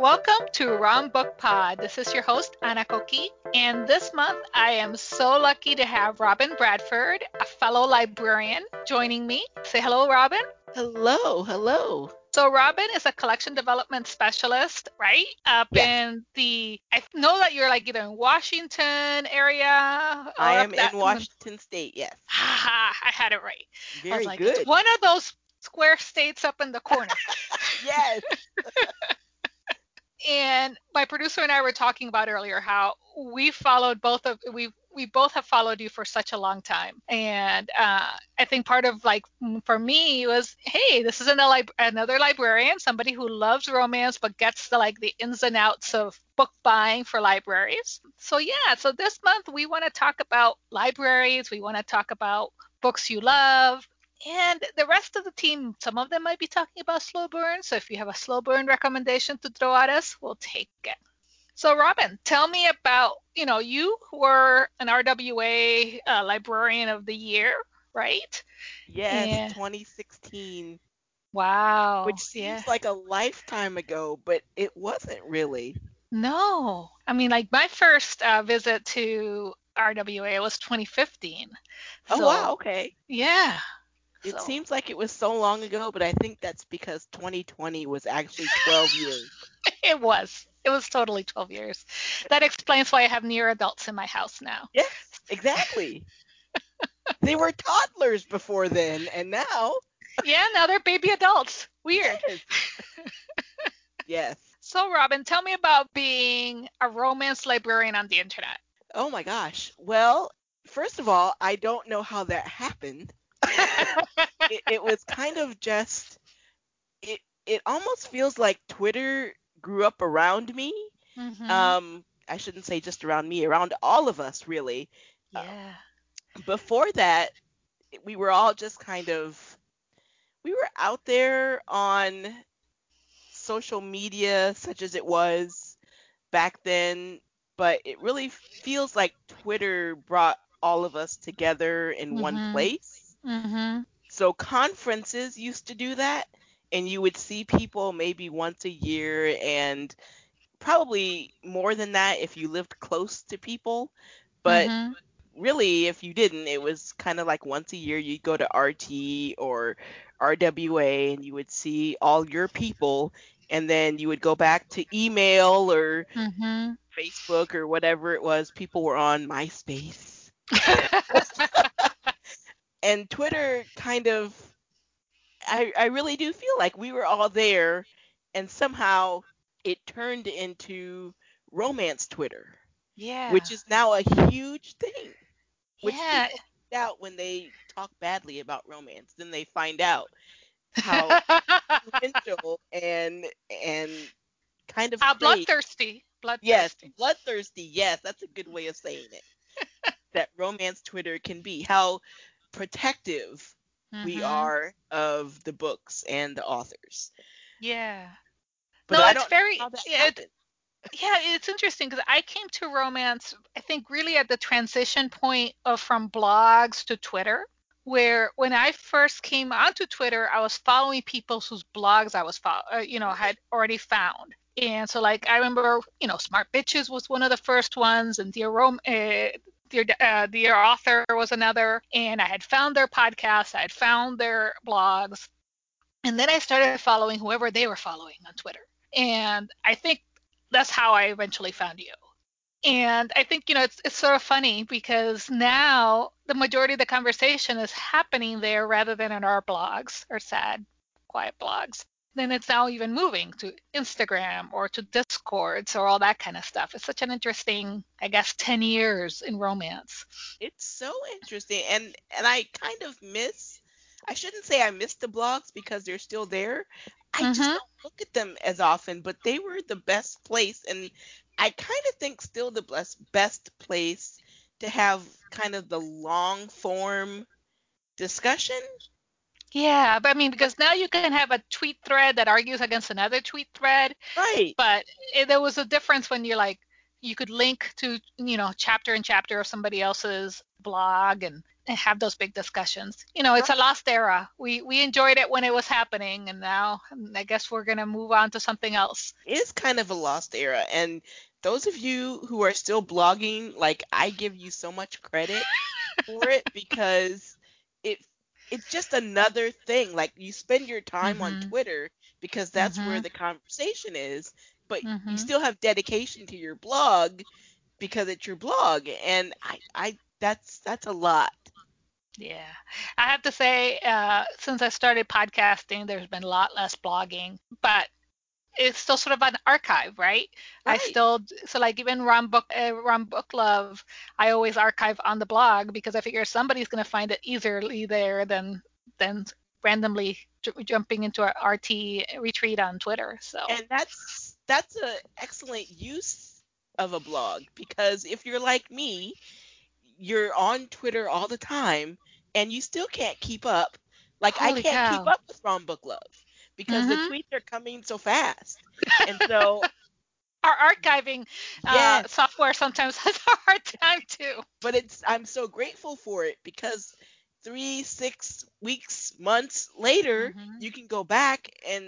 Welcome to Rom Book Pod. This is your host, Ana Coqui, and this month I am so lucky to have Robin Bradford, a fellow librarian, joining me. Say hello, Robin. Hello, hello. So Robin is a collection development specialist, right? Up Yes. in the I know that you're like either in Washington area. or I am in Washington State, yes. Ha, I had it right. I Very was like, good. it's one of those square states up in the corner. Yes. and my producer and I were talking about earlier how we followed both of we we both have followed you for such a long time, and uh, I think part of like for me was hey this is an, a lib- another librarian somebody who loves romance but gets the like the ins and outs of book buying for libraries. So yeah, so this month we want to talk about libraries. We want to talk about books you love. And the rest of the team, some of them might be talking about slow burn. So if you have a slow burn recommendation to throw at us, we'll take it. So Robin, tell me about, you know, you were an RWA uh, Librarian of the Year, right? Yes, Yeah. 2016, Wow. which seems yeah. like a lifetime ago, but it wasn't really. No. I mean, like my first uh, visit to RWA was 2015. Oh, wow, okay. Yeah. It So- seems like it was so long ago, but I think that's because 2020 was actually 12 years. It was. It was totally 12 years. That explains why I have near adults in my house now. Yes, exactly. they were toddlers before then, and now. Yeah, now they're baby adults. Weird. Yes. yes. So, Robin, tell me about being a romance librarian on the internet. Oh my gosh. Well, first of all, I don't know how that happened. It, it was kind of just it it almost feels like Twitter grew up around me. Mhm. Um I shouldn't say just around me, around all of us really. yeah. Before that, we were all just kind of we were out there on social media such as it was back then, but it really feels like Twitter brought all of us together in one Mhm. place. Mhm. So conferences used to do that, and you would see people maybe once a year, and probably more than that if you lived close to people. But Mhm. really, if you didn't, it was kind of like once a year you'd go to RT or RWA, and you would see all your people, and then you would go back to email or Mhm. Facebook or whatever it was. People were on MySpace and Twitter kind of I I really do feel like we were all there and somehow it turned into romance Twitter, yeah. which is now a huge thing. which yeah. out when they talk badly about romance. Then they find out how influential and and kind of fake- bloodthirsty. Bloodthirsty. Yes, bloodthirsty. Yes, that's a good way of saying it. that romance Twitter can be. How protective we Mhm. are of the books and the authors. Yeah. But no, it's very it, yeah, it's interesting because I came to romance, I think, really at the transition point of from blogs to Twitter, where when I first came onto Twitter, I was following people whose blogs I was, fol- uh, you know, had already found. And so, like, I remember, you know, Smart Bitches was one of the first ones, and Dear Rom, uh, Dear, uh, Author was another. And I had found their podcasts, I had found their blogs, and then I started following whoever they were following on Twitter. And I think that's how I eventually found you. And I think, you know, it's, it's sort of funny because now the majority of the conversation is happening there rather than in our blogs or sad, quiet blogs. Then it's now even moving to Instagram or to Discords or all that kind of stuff. It's such an interesting, I guess, 10 years in romance. It's so interesting, and and I kind of miss. I shouldn't say I miss the blogs because they're still there. I just Mhm. don't look at them as often, but they were the best place, and I kind of think still the best best place to have kind of the long form discussion. Yeah, but I mean, because now you can have a tweet thread that argues against another tweet thread, Right. but it, there was a difference when you're like, you could link to, you know, chapter and chapter of somebody else's blog and have those big discussions. You know, it's a lost era. We we enjoyed it when it was happening, and now hmm, I guess we're gonna move on to something else. It is kind of a lost era, and those of you who are still blogging, like I give you so much credit for it because it it's just another thing. Like you spend your time mm-hmm. on Twitter because that's mm-hmm. where the conversation is, but mm-hmm. you still have dedication to your blog because it's your blog, and I I that's that's a lot. Yeah, I have to say, uh, since I started podcasting, there's been a lot less blogging, but it's still sort of an archive, right? right. I still so like even Rom Book uh, Rom Book Love, I always archive on the blog because I figure somebody's gonna find it easily there than than randomly j- jumping into a RT retreat on Twitter. So and that's that's an excellent use of a blog because if you're like me, you're on Twitter all the time and you still can't keep up. Like Holy I can't cow. keep up with Rom Book Love because mm-hmm. the tweets are coming so fast. And so our archiving uh, yes. software sometimes has a hard time too. But it's I'm so grateful for it because three, six weeks, months later, mm-hmm. you can go back and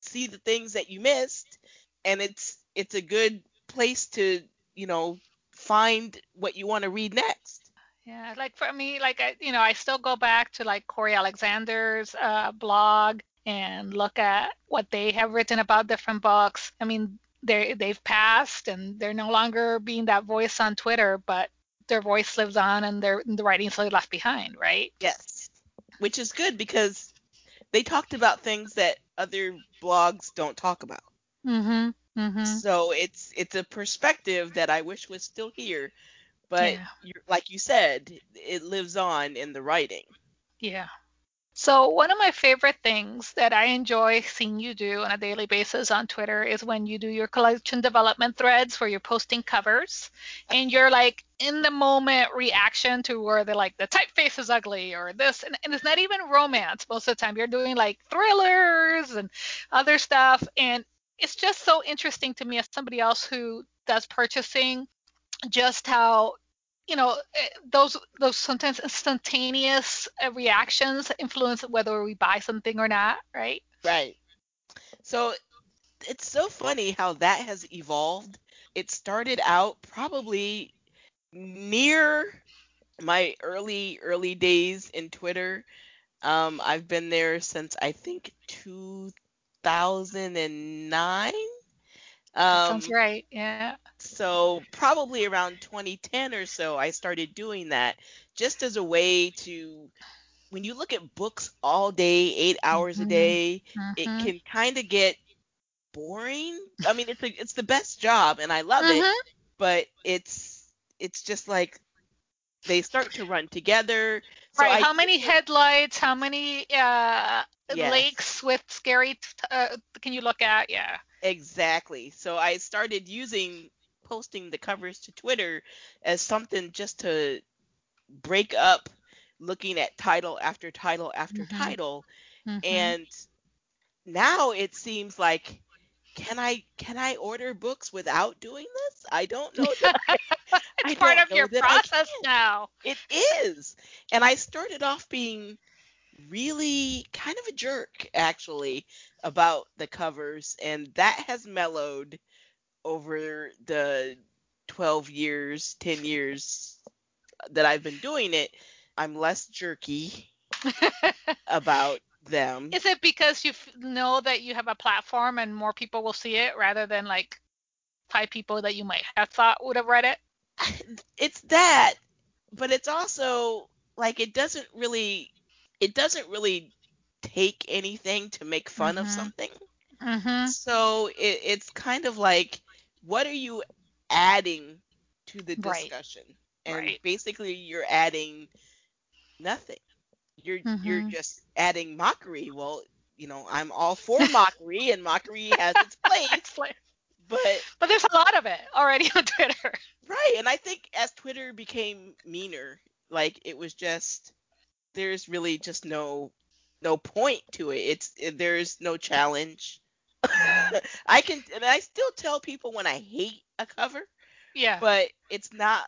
see the things that you missed, and it's it's a good place to you know find what you want to read next. Yeah, like for me, like I, you know, I still go back to like Corey Alexander's uh, blog and look at what they have written about different books. I mean, they they've passed and they're no longer being that voice on Twitter, but their voice lives on and their the writings left behind, right? Yes, which is good because they talked about things that other blogs don't talk about. Mhm. Mm-hmm. So it's it's a perspective that I wish was still here, but yeah. like you said, it lives on in the writing. Yeah. So, one of my favorite things that I enjoy seeing you do on a daily basis on Twitter is when you do your collection development threads where you're posting covers and you're like in the moment reaction to where they're like the typeface is ugly or this. And, and it's not even romance most of the time. You're doing like thrillers and other stuff. And it's just so interesting to me as somebody else who does purchasing just how you know eh, those those sometimes instantaneous uh, reactions influence whether we buy something or not right? Right. So it's so funny how that has evolved. It started out probably near my early early days in twitter. Um, i've been there since i think 2009 um, sounds right. Yeah. So probably around 2010 or so, I started doing that just as a way to. When you look at books all day, eight hours mm-hmm. a day, mm-hmm. it can kind of get boring. I mean, it's a, it's the best job, and I love mm-hmm. it, but it's it's just like they start to run together. So right. I, how many headlights? How many uh, yes. lakes with scary? Uh, can you look at? Yeah. Exactly. So I started using posting the covers to Twitter as something just to break up looking at title after title after mm-hmm. title. Mm-hmm. And now it seems like can I can I order books without doing this? I don't know. That I, it's I part of your process now. It is. And I started off being really kind of a jerk actually about the covers and that has mellowed over the 12 years 10 years that I've been doing it. I'm less jerky about them. Is it because you f- know that you have a platform and more people will see it rather than like five people that you might have thought would have read it? It's that but it's also like it doesn't really it doesn't really take anything to make fun mm-hmm. of something. Mm-hmm. So it, it's kind of like, what are you adding to the discussion? Right. And right. basically, you're adding nothing. You're mm-hmm. you're just adding mockery. Well, you know, I'm all for mockery, and mockery has its place. but but there's a lot of it already on Twitter. Right, and I think as Twitter became meaner, like it was just there's really just no no point to it. It's there's no challenge. I can and I still tell people when I hate a cover. Yeah. But it's not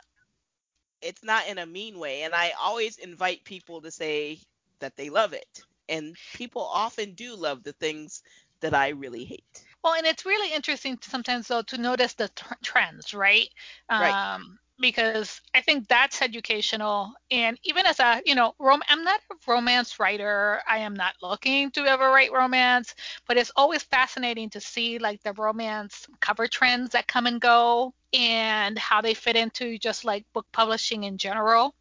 it's not in a mean way. And I always invite people to say that they love it. And people often do love the things that I really hate. Well, and it's really interesting sometimes though to notice the t- trends, right? Right. Um, Because I think that's educational. And even as a, you know, rom- I'm not a romance writer. I am not looking to ever write romance, but it's always fascinating to see like the romance cover trends that come and go and how they fit into just like book publishing in general.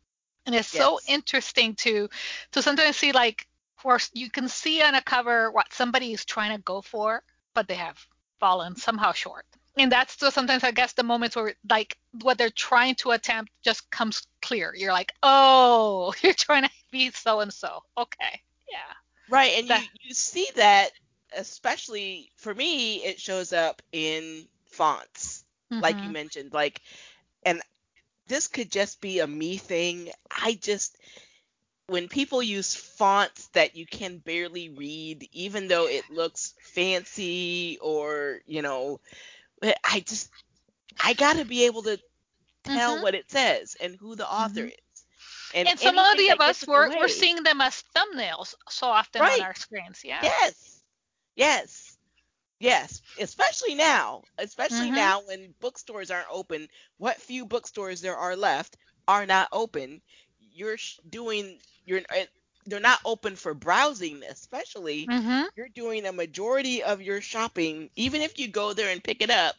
And it's yes. so interesting to to sometimes see like where you can see on a cover what somebody is trying to go for, but they have fallen somehow short and that's just sometimes I guess the moments where like what they're trying to attempt just comes clear. You're like, oh, you're trying to be so and so. Okay, yeah. Right, and that, you you see that especially for me, it shows up in fonts, mm-hmm. like you mm-hmm. mentioned, like, and this could just be a me thing. I just when people use fonts that you can barely read, even though it looks fancy or you know I just I got to be able to tell mm-hmm. what it says and who the author mm-hmm. is. And, and some of the of us we're, we're seeing them as thumbnails so often right. on our screens. Yeah. Yes. Yes. Yes. Especially now. Especially mm-hmm. now when bookstores aren't open. What few bookstores there are left are not open. You're doing you're they're not open for browsing especially mm-hmm. you're doing a majority of your shopping even if you go there and pick it up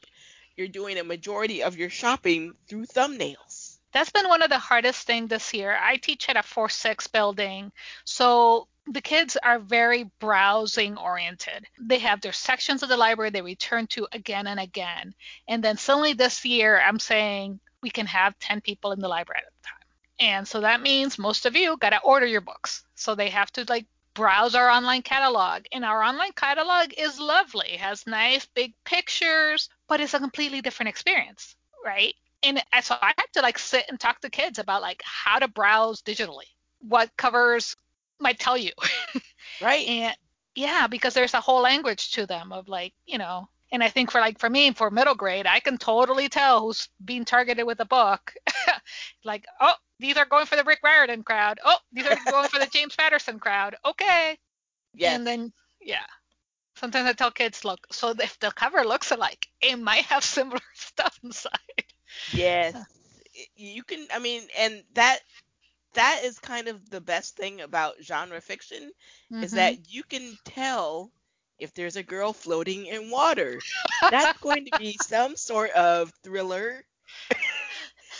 you're doing a majority of your shopping through thumbnails that's been one of the hardest things this year i teach at a 4-6 building so the kids are very browsing oriented. They have their sections of the library they return to again and again. And then suddenly this year, I'm saying we can have 10 people in the library at a time. And so that means most of you got to order your books. So they have to like browse our online catalog. And our online catalog is lovely, it has nice big pictures, but it's a completely different experience, right? And so I had to like sit and talk to kids about like how to browse digitally, what covers might tell you. right. And yeah, because there's a whole language to them of like, you know, and I think for like for me for middle grade, I can totally tell who's being targeted with a book. like, oh, these are going for the Rick Riordan crowd. Oh, these are going for the James Patterson crowd. Okay. Yeah. And then yeah. Sometimes I tell kids, look, so if the cover looks alike, it might have similar stuff inside. Yes. You can I mean, and that that is kind of the best thing about genre fiction mm-hmm. is that you can tell if there's a girl floating in water. That's going to be some sort of thriller.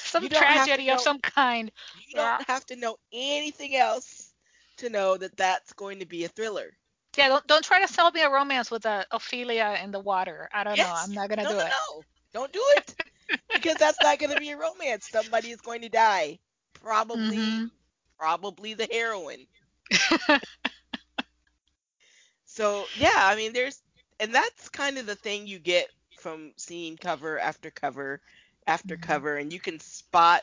Some tragedy know, of some kind. You don't have to know anything else to know that that's going to be a thriller. Yeah, don't, don't try to sell me a romance with a Ophelia in the water. I don't yes. know. I'm not gonna no, do no, it. No, don't do it because that's not gonna be a romance. Somebody is going to die. Probably, mm-hmm. probably the heroine. So yeah, I mean, there's, and that's kind of the thing you get from seeing cover after cover after mm-hmm. cover, and you can spot.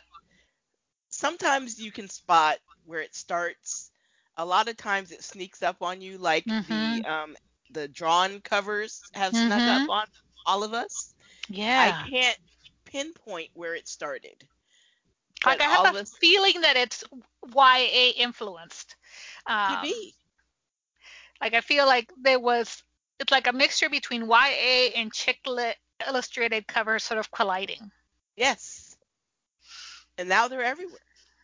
Sometimes you can spot where it starts. A lot of times it sneaks up on you, like mm-hmm. the um the drawn covers have mm-hmm. snuck up mm-hmm. on all of us. Yeah. I can't pinpoint where it started. Like I have a us, feeling that it's YA influenced. Um, could be. Like I feel like there was it's like a mixture between YA and chick lit illustrated covers sort of colliding. Yes. And now they're everywhere.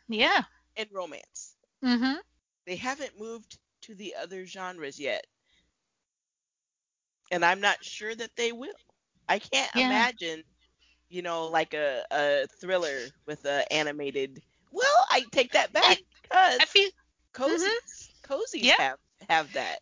Yeah. In romance. Mhm. They haven't moved to the other genres yet. And I'm not sure that they will. I can't yeah. imagine, you know, like a, a thriller with a animated. Well, I take that back because I feel cozies, mm-hmm. cozies yeah. have have that.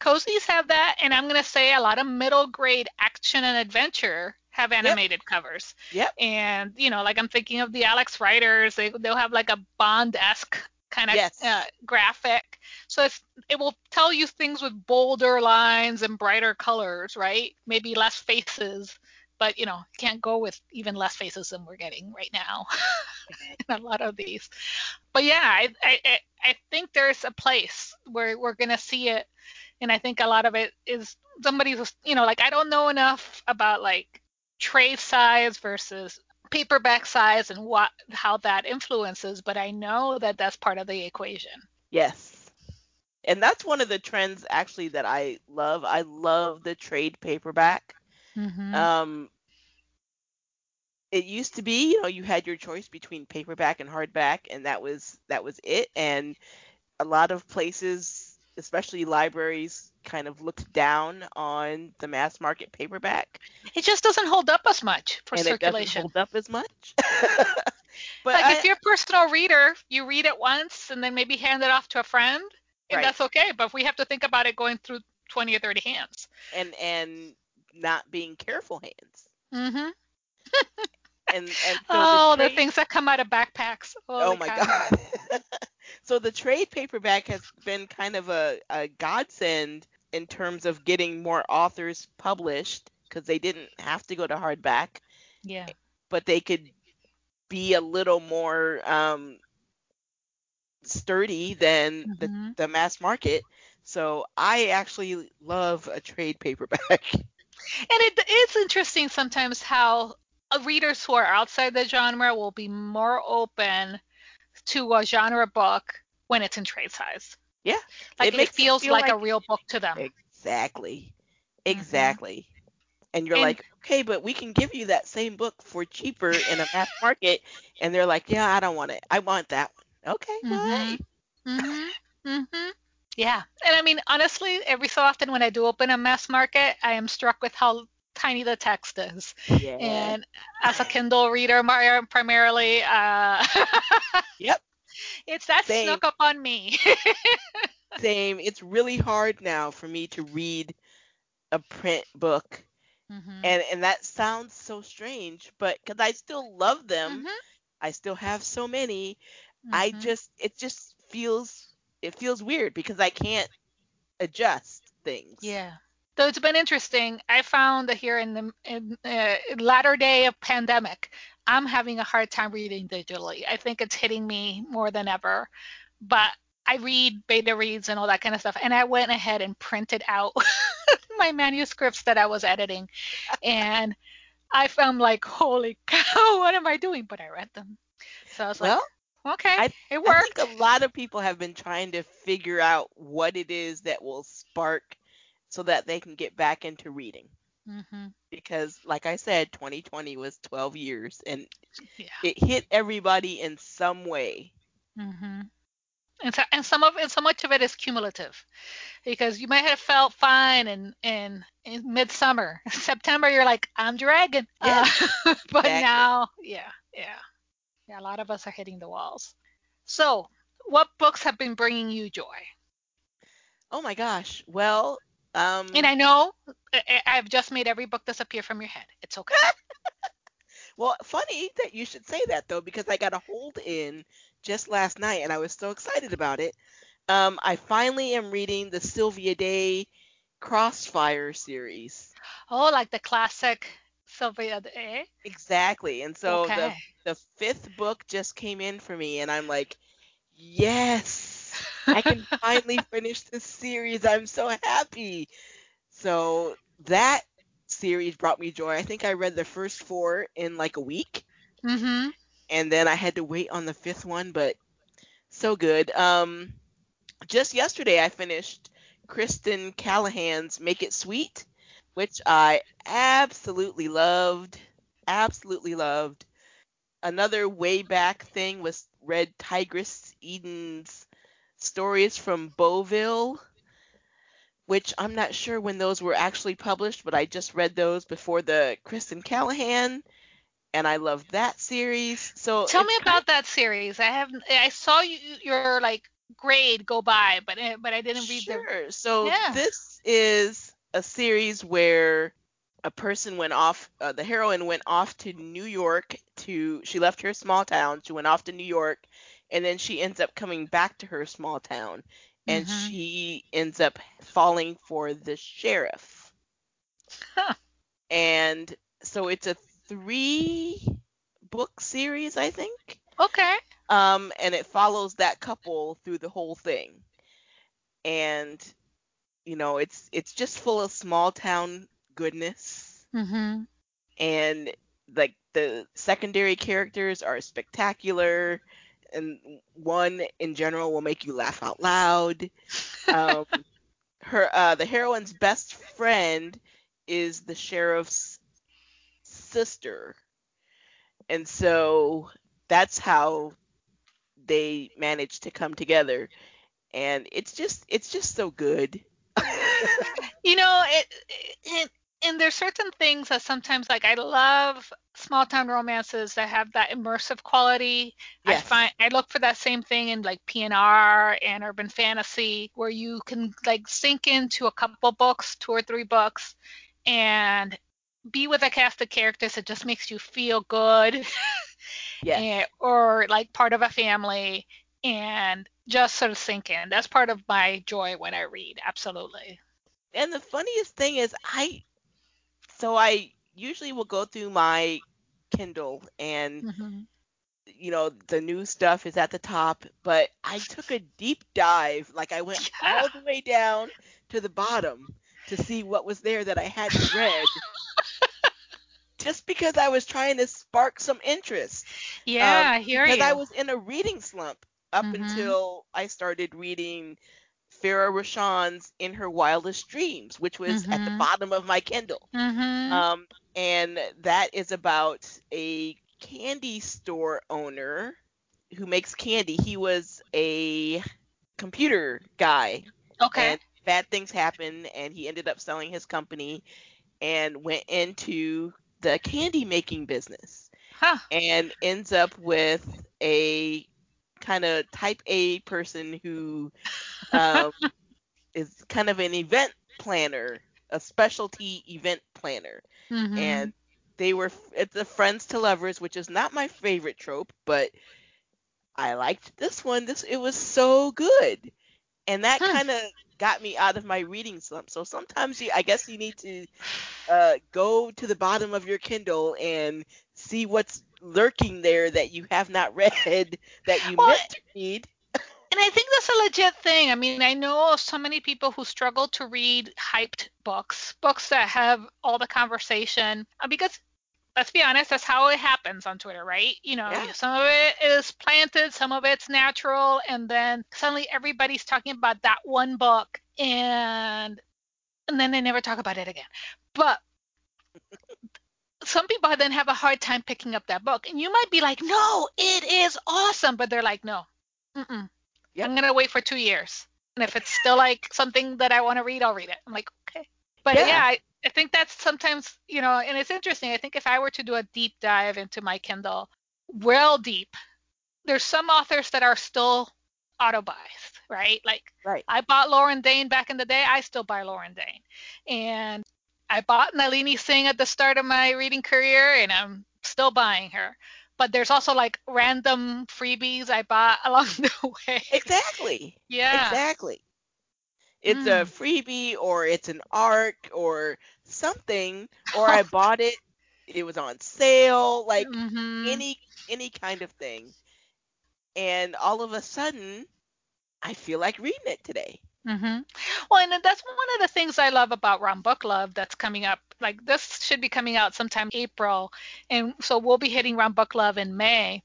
Cozies have that, and I'm gonna say a lot of middle grade action and adventure have animated yep. covers. Yep. And you know, like I'm thinking of the Alex Riders, they they'll have like a Bond esque kind of yes. uh, graphic. So if it will tell you things with bolder lines and brighter colors, right? Maybe less faces, but you know, can't go with even less faces than we're getting right now in a lot of these. But yeah, I I I think there's a place where we're gonna see it, and I think a lot of it is somebody who's you know like I don't know enough about like trade size versus paperback size and what how that influences, but I know that that's part of the equation. Yes. And that's one of the trends actually that I love. I love the trade paperback. Mm-hmm. Um, it used to be, you know, you had your choice between paperback and hardback, and that was that was it. And a lot of places, especially libraries, kind of looked down on the mass market paperback. It just doesn't hold up as much for and it doesn't circulation. hold up as much. but like I, if you're a personal reader, you read it once and then maybe hand it off to a friend, and Right. that's okay. But if we have to think about it going through 20 or 30 hands. and and not being careful hands. Mm-hmm. And and so oh, the, the things that come out of backpacks. Oh my cow. god. so the trade paperback has been kind of a, a godsend in terms of getting more authors published because they didn't have to go to hardback, Yeah. but they could be a little more um, sturdy than Mhm. the, the mass market. So I actually love a trade paperback. And it is interesting sometimes how readers who are outside the genre will be more open to a genre book when it's in trade size. Yeah, Like it it, feels feel like, a real book to them. Exactly. Mhm. Exactly. And you're And- like, okay, but we can give you that same book for cheaper in a mass market. And they're like, yeah, I don't want it. I want that one. Okay, well, Mhm. hey. Mhm. Mhm. Yeah. And I mean, honestly, every so often when I do open a mass market, I am struck with how tiny the text is. Yeah. And as a Kindle reader, mar- primarily, uh, Yep. it's that Same. snuck up on me. Same. It's really hard now for me to read a print book. Mhm. And and that sounds so strange, but because I still love them, Mhm. I still have so many. I Mhm. just it just feels it feels weird because I can't adjust things. Yeah. So it's been interesting. I found that here in the in, uh, latter day of pandemic, I'm having a hard time reading digitally. I think it's hitting me more than ever. But I read beta reads and all that kind of stuff, and I went ahead and printed out my manuscripts that I was editing, and I found like, holy cow, what am I doing? But I read them, so I was Well, like, okay, I- it I worked. think a lot of people have been trying to figure out what it is that will spark so that they can get back into reading. hmm Because, like I said, 2020 was 12 years and Yeah. it hit everybody in some way. Mm-hmm. And so, and some of it, so much of it is cumulative, because you might have felt fine in in, in midsummer, September. You're like, I'm dragging. Yeah, Uh, but exactly. now, yeah, yeah, yeah. A lot of us are hitting the walls. So, what books have been bringing you joy? Oh my gosh. Well, um, And I know I've just made every book disappear from your head. It's okay. well, funny that you should say that though, because I got a hold in just last night and I was so excited about it. Um, I finally am reading the Sylvia Day Crossfire series. oh, like the classic Sylvia. Day. Exactly. And so the the fifth book just came in for me and I'm like, yes, I can finally finish this series. I'm so happy. So that series brought me joy. I think I read the first four in like a week mm-hmm. and then I had to wait on the fifth one, but so good. Um just yesterday I finished Kristen Callihan's Make It Sweet, which I absolutely loved. Absolutely loved. Another way back thing was Red Tigress Eden's stories from Beauville, which I'm not sure when those were actually published, but I just read those before the Kristen Callihan, and I love that series. So Tell me about that series. I haven't. I saw you your like grade go by, but eh, but I didn't read the. Sure. So Yeah. this is a series where a person went off. Uh, the heroine went off to New York to. She left her small town. She went off to New York, and then she ends up coming back to her small town, and Mhm. she ends up falling for the sheriff. Huh. And so it's a three book series, I think Okay. um, and it follows that couple through the whole thing. And you know, it's it's just full of small town goodness, Mhm. and like the secondary characters are spectacular and one in general will make you laugh out loud. Um, her uh, the heroine's best friend is the sheriff's sister, and so that's how they managed to come together. And it's just it's just so good. you know, it, it and there's certain things that sometimes like I love small town romances that have that immersive quality. Yes. I find I look for that same thing in like PNR and urban fantasy where you can like sink into a couple books, two or three books and be with a cast of characters that just makes you feel good. yeah. Eh, and, or like part of a family and just sort of sink in. That's part of my joy when I read. Absolutely. And the funniest thing is I so I usually will go through my Kindle and mm-hmm. you know the new stuff is at the top, but I took a deep dive, like I went yeah. all the way down to the bottom to see what was there that I hadn't read. just because I was trying to spark some interest. Yeah, um, I because you. I was in a reading slump up mm-hmm. until I started reading Farrah Rochon's In Her Wildest Dreams, which was mm-hmm. at the mm-hmm. bottom of my Kindle. Mm-hmm. Um, and that is about a candy store owner who makes candy. He was a computer guy. Okay. And bad things happen, and he ended up selling his company and went into the candy making business. Huh. And ends up with a kind of type A person who um, is kind of an event planner, a specialty event planner. Mm-hmm. And they were it's a friends to lovers, which is not my favorite trope, but I liked this one. This it was so good. And that huh. kind of got me out of my reading slump. So sometimes you I guess you need to uh, go to the bottom of your Kindle and see what's lurking there that you have not read that you well, meant to read. And I think that's a legit thing. I mean, I know so many people who struggle to read hyped books, books that have all the conversation, uh, because let's be honest, that's how it happens on Twitter, right? You know, yeah. some of it is planted, some of it's natural, and then suddenly everybody's talking about that one book and and then they never talk about it again. But some people then have a hard time picking up that book, and you might be like, "No, it is awesome," but they're like, "No, mm-mm. I'm gonna wait for two years, and if it's still like something that I want to read, I'll read it." I'm like, "Okay," but yeah, yeah I, I think that's sometimes you know, and it's interesting. I think if I were to do a deep dive into my Kindle, well deep, there's some authors that are still auto buys, right? Like right. I bought Lauren Dane back in the day. I still buy Lauren Dane, and I bought Nalini Singh at the start of my reading career, and I'm still buying her. But there's also like random freebies I bought along the way. Exactly. Yeah. Exactly. It's mm. a freebie or it's an arc or something, or I bought it. It was on sale, like mm-hmm. any any kind of thing. And all of a sudden, I feel like reading it today. Mm-hmm. Well, and that's one of the things I love about Rom Book Love that's coming up. Like this should be coming out sometime April, and so we'll be hitting Rom Book Love in May.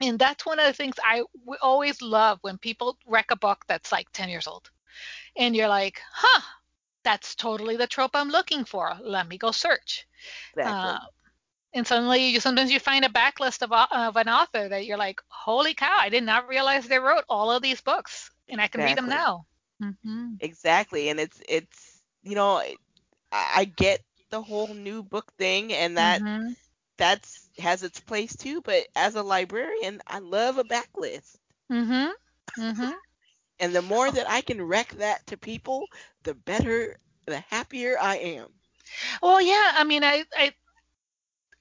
And that's one of the things I always love when people wreck a book that's like 10 years old, and you're like, huh, that's totally the trope I'm looking for. Let me go search. Exactly. Uh, and suddenly you sometimes you find a backlist of, of an author that you're like, holy cow, I did not realize they wrote all of these books, and I can exactly. read them now. Mm-hmm. Exactly, and it's it's you know I, I get the whole new book thing, and that mm-hmm. that's has its place too. But as a librarian, I love a backlist. Mhm. Mhm. and the more that I can wreck that to people, the better, the happier I am. Well, yeah. I mean, I, I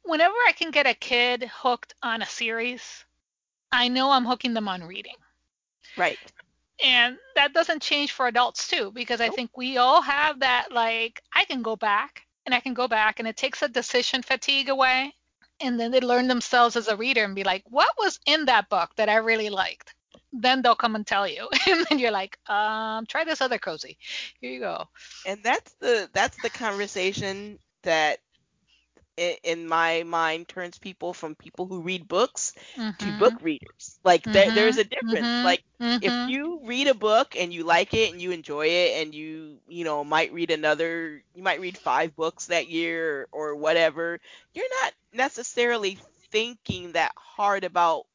whenever I can get a kid hooked on a series, I know I'm hooking them on reading. Right and that doesn't change for adults too because i think we all have that like i can go back and i can go back and it takes a decision fatigue away. And then they learn themselves as a reader and be like what was in that book that i really liked? Then they'll come and tell you. And then you're like um try this other cozy. Here you go. And that's the that's the conversation that in my mind turns people from people who read books to Mhm. book readers. Like there, there's a difference. Mhm. Like if Mhm. you read a book and you like it and you enjoy it and you you know might read another you might read five books that year or, or whatever you're not necessarily thinking that hard about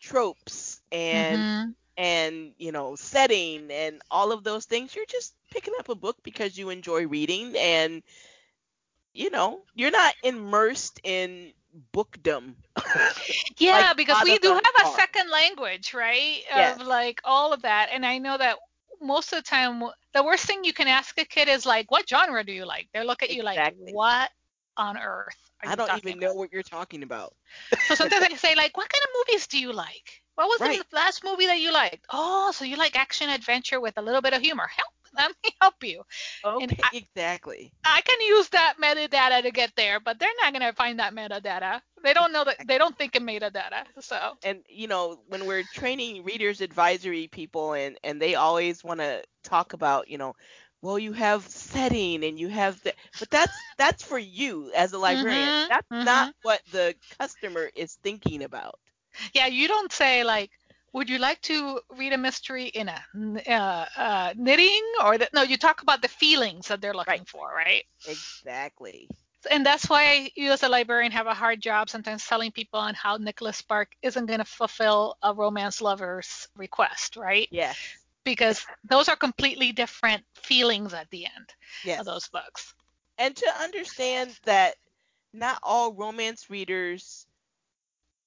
tropes and Mhm. and you know setting and all of those things you're just picking up a book because you enjoy reading and you know you're not immersed in bookdom Yeah, like because we do have a second language, right? yes Of like all of that. And I know that most of the time, the worst thing you can ask a kid is like, what genre do you like? They look at you like, what on earth are i don't even about? know what you're talking about So sometimes I say like, what kind of movies do you like? What was right the last movie that you liked? Oh, so you like action adventure with a little bit of humor. Help, let me help you. Okay I, exactly I can use that metadata to get there, but they're not gonna find that metadata. They don't know that. They don't think in metadata. So. and you know when we're training readers advisory people and and they always want to talk about you know well you have setting and you have the but that's that's for you as a librarian Mhm. that's not Mhm. what the customer is thinking about Yeah, you don't say like, would you like to read a mystery in a uh, uh, knitting or the, no? You talk about the feelings that they're right looking for, right? exactly And that's why you as a librarian have a hard job sometimes telling people on how Nicholas Spark isn't going to fulfill a romance lover's request, right? yes Because those are completely different feelings at the end of those books. and to understand that not all romance readers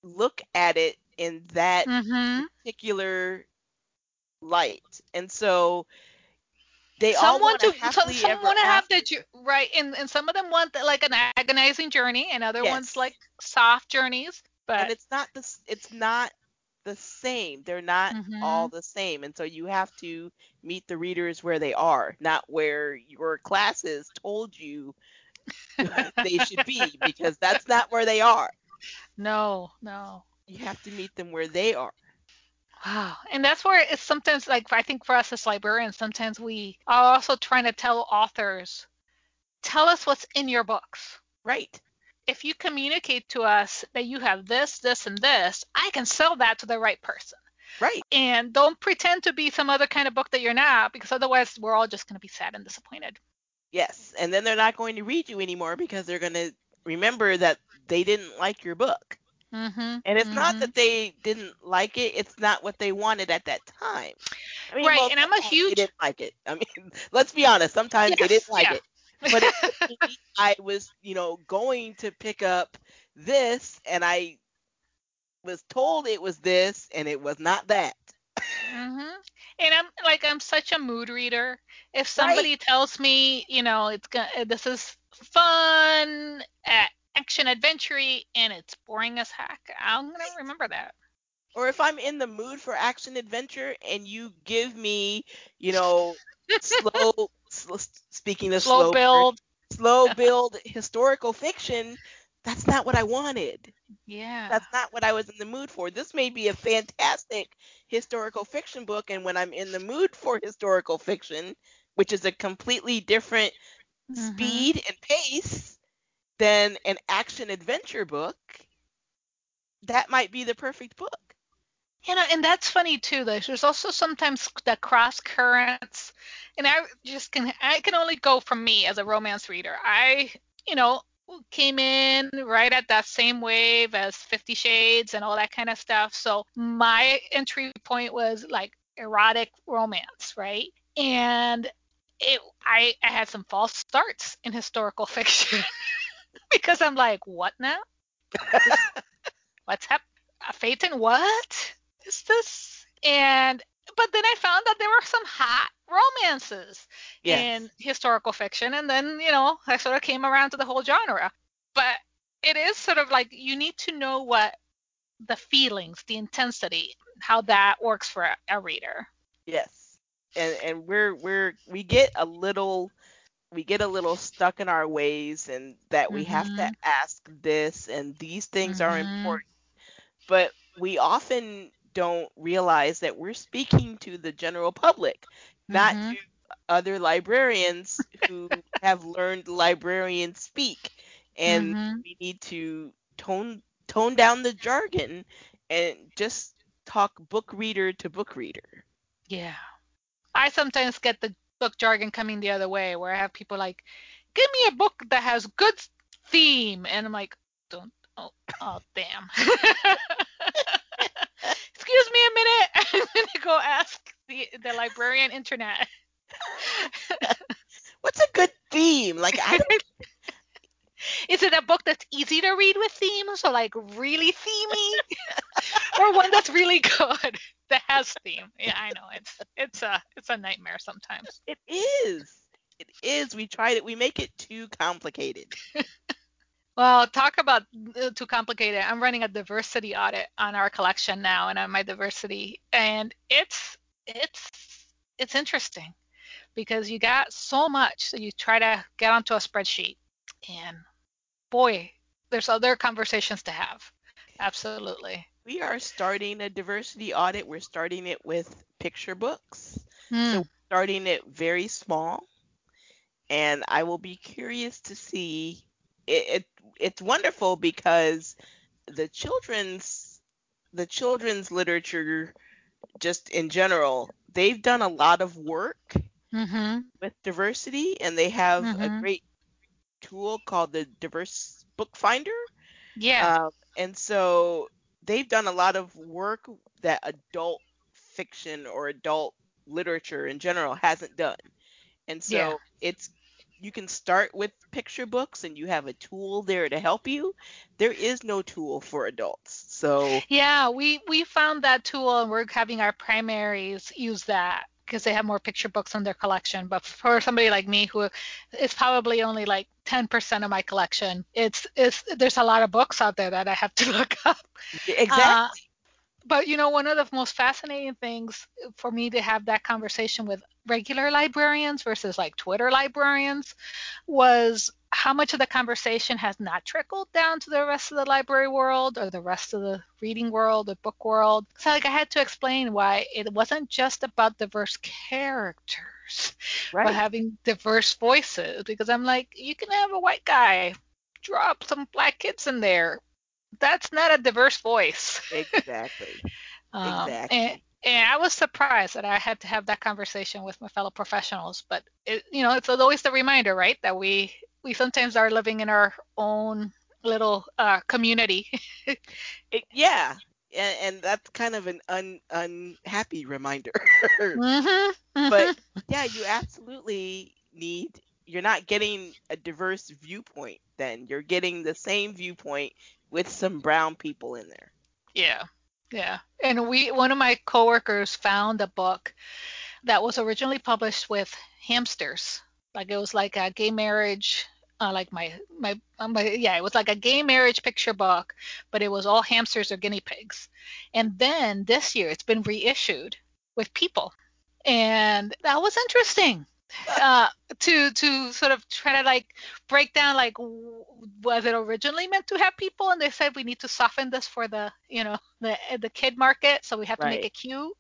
look at it in that Mm-hmm. particular light and so they all Some want want to, happily some want to have the right, and and some of them want the, like an agonizing journey, and other ones like soft journeys. and But it's not the it's not the same they're not all hmm the same and so you have to meet the readers where they are not where your classes told you they should be because that's not where they are no, no. You have to meet them where they are Wow. And that's where it's sometimes like I think for us as librarians, sometimes we are also trying to tell authors, tell us what's in your books. right If you communicate to us that you have this, this, and this, I can sell that to the right person. right And don't pretend to be some other kind of book that you're not, because otherwise we're all just going to be sad and disappointed. yes and then they're not going to read you anymore because they're going to remember that they didn't like your book Mm-hmm. and it's not Mm-hmm. that they didn't like it it's not what they wanted at that time i mean Right. And I'm a huge. they didn't like it i mean let's be honest sometimes they didn't like yeah. it but it I was, you know, going to pick up this and I was told it was this and it was not that. Mhm. And I'm like I'm such a mood reader. If Right. somebody tells me, you know, it's gonna this is fun, uh, action adventure and it's boring as heck, I'm gonna remember that. Or if I'm in the mood for action adventure and you give me, you know, slow, sl- speaking of Slow slow, build. slow build historical fiction, that's not what I wanted. Yeah. That's not what I was in the mood for. This may be a fantastic historical fiction book, and when I'm in the mood for historical fiction, which is a completely different Mhm. speed and pace than an action adventure book, that might be the perfect book. You know, and that's funny too. Though there's also sometimes the cross currents, and I just can I can only go from me as a romance reader. I, you know, came in right at that same wave as Fifty Shades and all that kind of stuff. So my entry point was like erotic romance, right? And it I, I had some false starts in historical fiction because I'm like, what now? What's happening? Phaeton, what is this? And but then I found that there were some hot romances Yes. in historical fiction, and then you know I sort of came around to the whole genre. But it is sort of like you need to know what the feelings, the intensity, how that works for a, a reader. Yes. And and we're we're we get a little we get a little stuck in our ways and that we have to Mhm. ask this and these things are Mhm. important. But we often don't realize that we're speaking to the general public, not Mhm. to other librarians who have learned librarian speak. and Mhm. we need to tone tone down the jargon and just talk book reader to book reader. Yeah. I sometimes get the book jargon coming the other way where I have people like, give me a book that has good theme. And I'm like, don't, oh, oh damn. Excuse me a minute. I'm going to go ask the, the librarian internet. What's a good theme? Like I don't Is it a book that's easy to read with themes, so like really themey, or one that's really good that has theme? Yeah, I know it's it's a it's a nightmare sometimes. it is. It is. We tried it. We make it too complicated. Well, talk about uh, too complicated. I'm running a diversity audit on our collection now, and on my diversity, and it's it's it's interesting because you got so much that you try to get onto a spreadsheet, and boy, there's other conversations to have. Absolutely. We are starting a diversity audit. We're starting it with picture books. Hmm. So starting it very small. And I will be curious to see it, it it's wonderful because the children's the children's literature just in general, they've done a lot of work Mhm. with diversity and they have a Mhm. great tool called the diverse book finder Yeah. Um, and so they've done a lot of work that adult fiction or adult literature in general hasn't done. And so Yeah. it's you can start with picture books and you have a tool there to help you. There is no tool for adults. So yeah, we we found that tool and we're having our primaries use that because they have more picture books in their collection. But for somebody like me who is probably only like 10% of my collection, it's it's there's a lot of books out there that I have to look up. Uh, exactly. But you know, one of the most fascinating things for me to have that conversation with regular librarians versus like Twitter librarians was how much of the conversation has not trickled down to the rest of the library world or the rest of the reading world or book world. So like I had to explain why it wasn't just about diverse characters, but having diverse voices. Because I'm like, you can have a white guy drop some black kids in there. That's not a diverse voice. exactly. Um, Exactly. And, and I was surprised that I had to have that conversation with my fellow professionals. But it, you know, it's always the reminder, right, that we we sometimes are living in our own little uh, community. It- yeah. And, and that's kind of an un, unhappy reminder. hmm but yeah, you absolutely need. You're not getting a diverse viewpoint. Then you're getting the same viewpoint with some brown people in there. yeah, yeah. And we, one of my coworkers found a book that was originally published with hamsters. Like it was like a gay marriage. Uh, like my, my uh, my yeah it was like a gay marriage picture book but it was all hamsters or guinea pigs and then this year it's been reissued with people and that was interesting uh, to to sort of try to like break down like w- was it originally meant to have people? And they said we need to soften this for the you know the the kid market so we have to make Right. it cute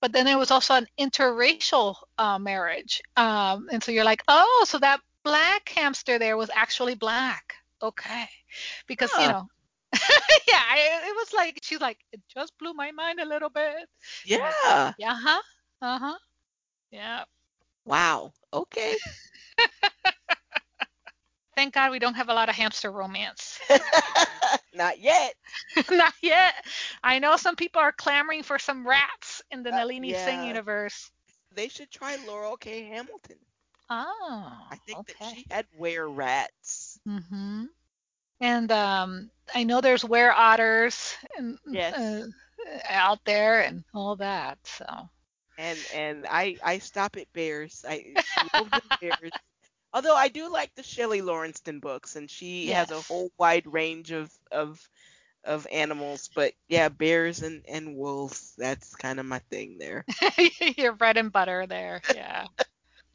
but then there was also an interracial uh, marriage um, and so you're like oh so that black hamster there was actually black. Okay. Because you know yeah I, it was like she's like it just blew my mind a little bit. Yeah. yeah huh uh-huh. Yeah Wow. Okay. Thank God we don't have a lot of hamster romance. Not yet. Not yet. I know some people are clamoring for some rats in the Uh, Nalini Singh yeah. universe. They should try Laurell K. Hamilton. Oh, I think okay. that she had were rats. Mm-hmm. And um, I know there's were otters and, Yes. uh, out there and all that. So And and I I stop at bears. I bears. Although I do like the Shelly Laurenston books, and she has a whole wide range of of of animals. But yeah, bears and and wolves. That's kind of my thing there. your bread and butter there. Yeah.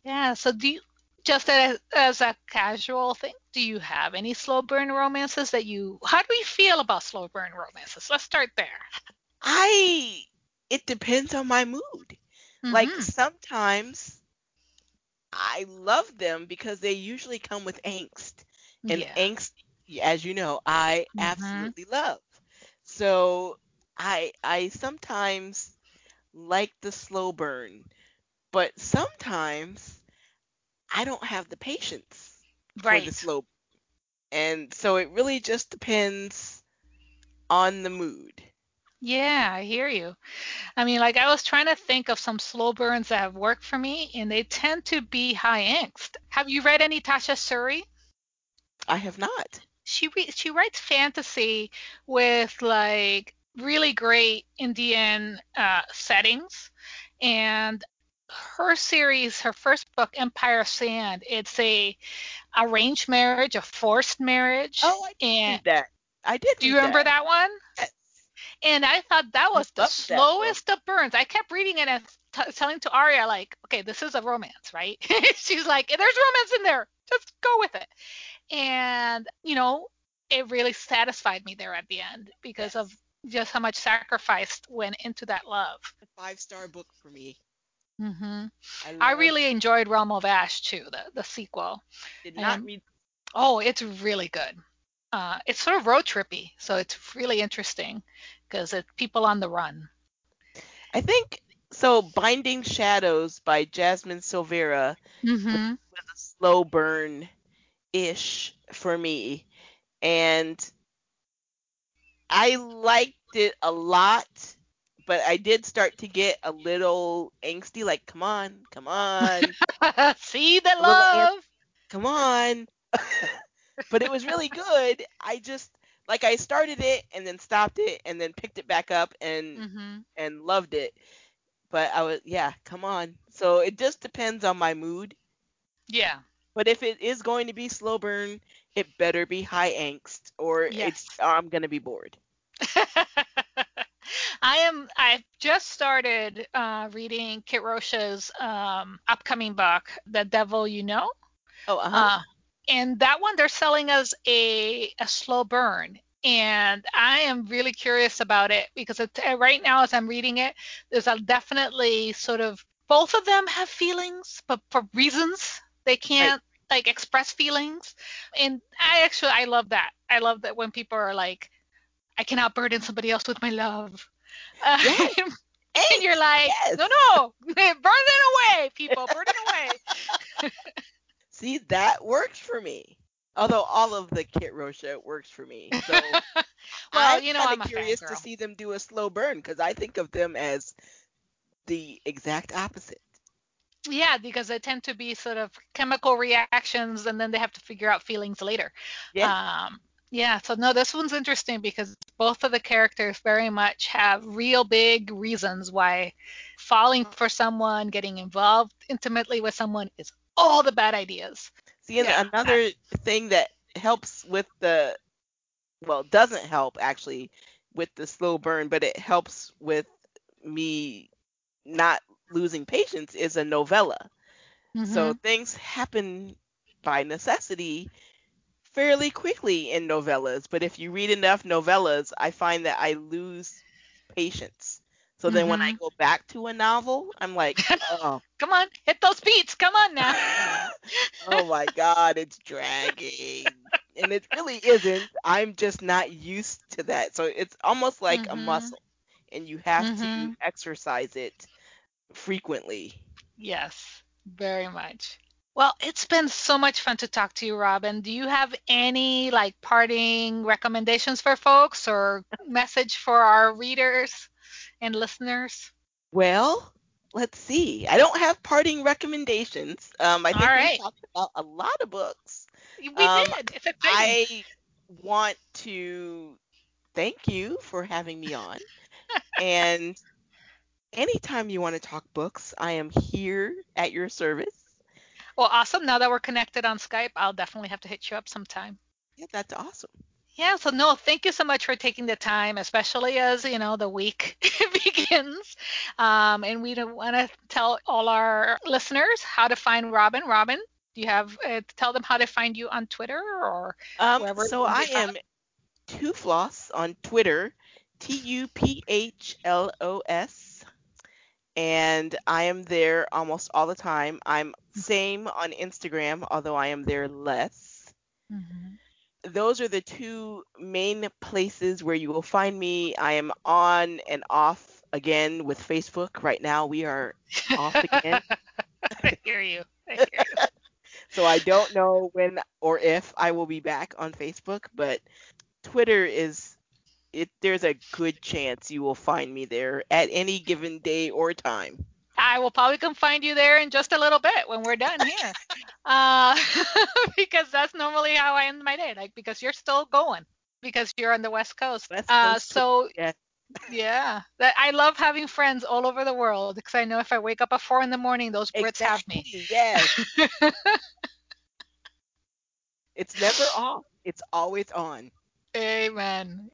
yeah. So do you just as, as a casual thing, do you have any slow burn romances that you? How do we feel about slow burn romances? Let's start there. I it depends on my mood. Like Mhm. sometimes I love them because they usually come with angst. And yeah. angst as you know, I Mhm. absolutely love. So I I sometimes like the slow burn, but sometimes I don't have the patience for the Right. slow. And so it really just depends on the mood. Yeah, I hear you. I mean, like I was trying to think of some slow burns that have worked for me, and they tend to be high angst. Have you read any Tasha Suri? I have not. She re- she writes fantasy with like really great Indian uh, settings, and her series, her first book, Empire of Sand, it's a arranged marriage, a forced marriage, Oh, I did and read that. I did do you remember that. that one? And I thought that was the slowest of burns. I kept reading it and t- telling to Aria, like, okay, this is a romance, right? She's like, there's romance in there. Just go with it. And, you know, it really satisfied me there at the end because of just how much sacrifice went into that love. A five star book for me. hmm I, I really enjoyed Realm of Ash too, the, the sequel. did not and- read. Oh, it's really good. Uh, it's sort of road trippy, so it's really interesting because it's people on the run. I think so. Binding Shadows by Jasmine Silvera hmm was a slow burn ish for me, and I liked it a lot. But I did start to get a little angsty, like, come on, come on, See the love. come on. but it was really good. I just like I started it and then stopped it and then picked it back up and hmm and loved it. But I was yeah, come on. So it just depends on my mood. Yeah. But if it is going to be slow burn, it better be high angst or Yes. it's or I'm gonna be bored. I am. I've just started uh, reading Kit Rocha's um, upcoming book, The Devil You Know. Oh, uh-huh. Uh, and that one they're selling as a, a slow burn. And I am really curious about it because it, uh, right now, as I'm reading it, there's a definitely sort of both of them have feelings, but for reasons they can't like express feelings. And I actually I love that. I love that when people are like, I cannot burden somebody else with my love. Yes. and you're like, yes. no, no, burn it away, people, burn it away. See, that works for me. Although all of the Kit Rocha works for me. So well, I'm you know, I'm curious to see them do a slow burn because I think of them as the exact opposite. Yeah, because they tend to be sort of chemical reactions, and then they have to figure out feelings later. Yeah. Um, yeah. So no, this one's interesting because both of the characters very much have real big reasons why falling for someone, getting involved intimately with someone is all the bad ideas. See, and Yeah. another thing that helps with the, well, doesn't help actually with the slow burn, but it helps with me not losing patience is a novella. So Mhm. things happen by necessity fairly quickly in novellas, but if you read enough novellas, I find that I lose patience. So then when I Mhm. go back to a novel, I'm like, oh, come on, hit those beats. Come on now. oh my god, it's dragging. And it really isn't. I'm just not used to that. So it's almost like a Mhm. muscle, and you have to Mhm. exercise it frequently. Yes, very much. Well, it's been so much fun to talk to you, Robin. Do you have any like parting recommendations for folks or message for our readers and listeners? Well, let's see. I don't have parting recommendations. Um, I think right. we talked about a lot of books. We Um, did. It's exciting. I want to thank you for having me on. and anytime you want to talk books, I am here at your service. Well, awesome. Now that we're connected on Skype, I'll definitely have to hit you up sometime. Yeah, that's awesome. Yeah, so no, thank you so much for taking the time, especially as you know the week begins. Um, and we want to tell all our listeners how to find Robin. Robin, do you have uh, tell them how to find you on Twitter or Um, wherever? so I am Tuphlos on Twitter, T U P H L O S, and I am there almost all the time. I'm same on Instagram, although I am there less. Mhm. Those are the two main places where you will find me. I am on and off again with Facebook. Right now, we are off again. I hear you. I hear you. so I don't know when or if I will be back on Facebook, but Twitter is it there's a good chance you will find me there at any given day or time. I will probably come find you there in just a little bit when we're done here. uh, because that's normally how I end my day, like because you're still going because you're on the West Coast. West uh, so yeah. yeah, that I love having friends all over the world because I know if I wake up at four in the morning, those Brits exactly. have me. Yes. it's never off. It's always on. Amen.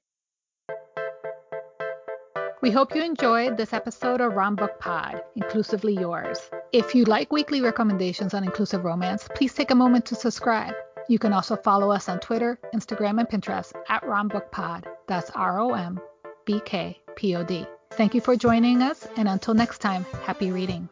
We hope you enjoyed this episode of Rom Book Pod, inclusively yours. If you like weekly recommendations on inclusive romance, please take a moment to subscribe. You can also follow us on Twitter, Instagram, and Pinterest at RombookPod. That's R O M B K P O D. Thank you for joining us, and until next time, happy reading.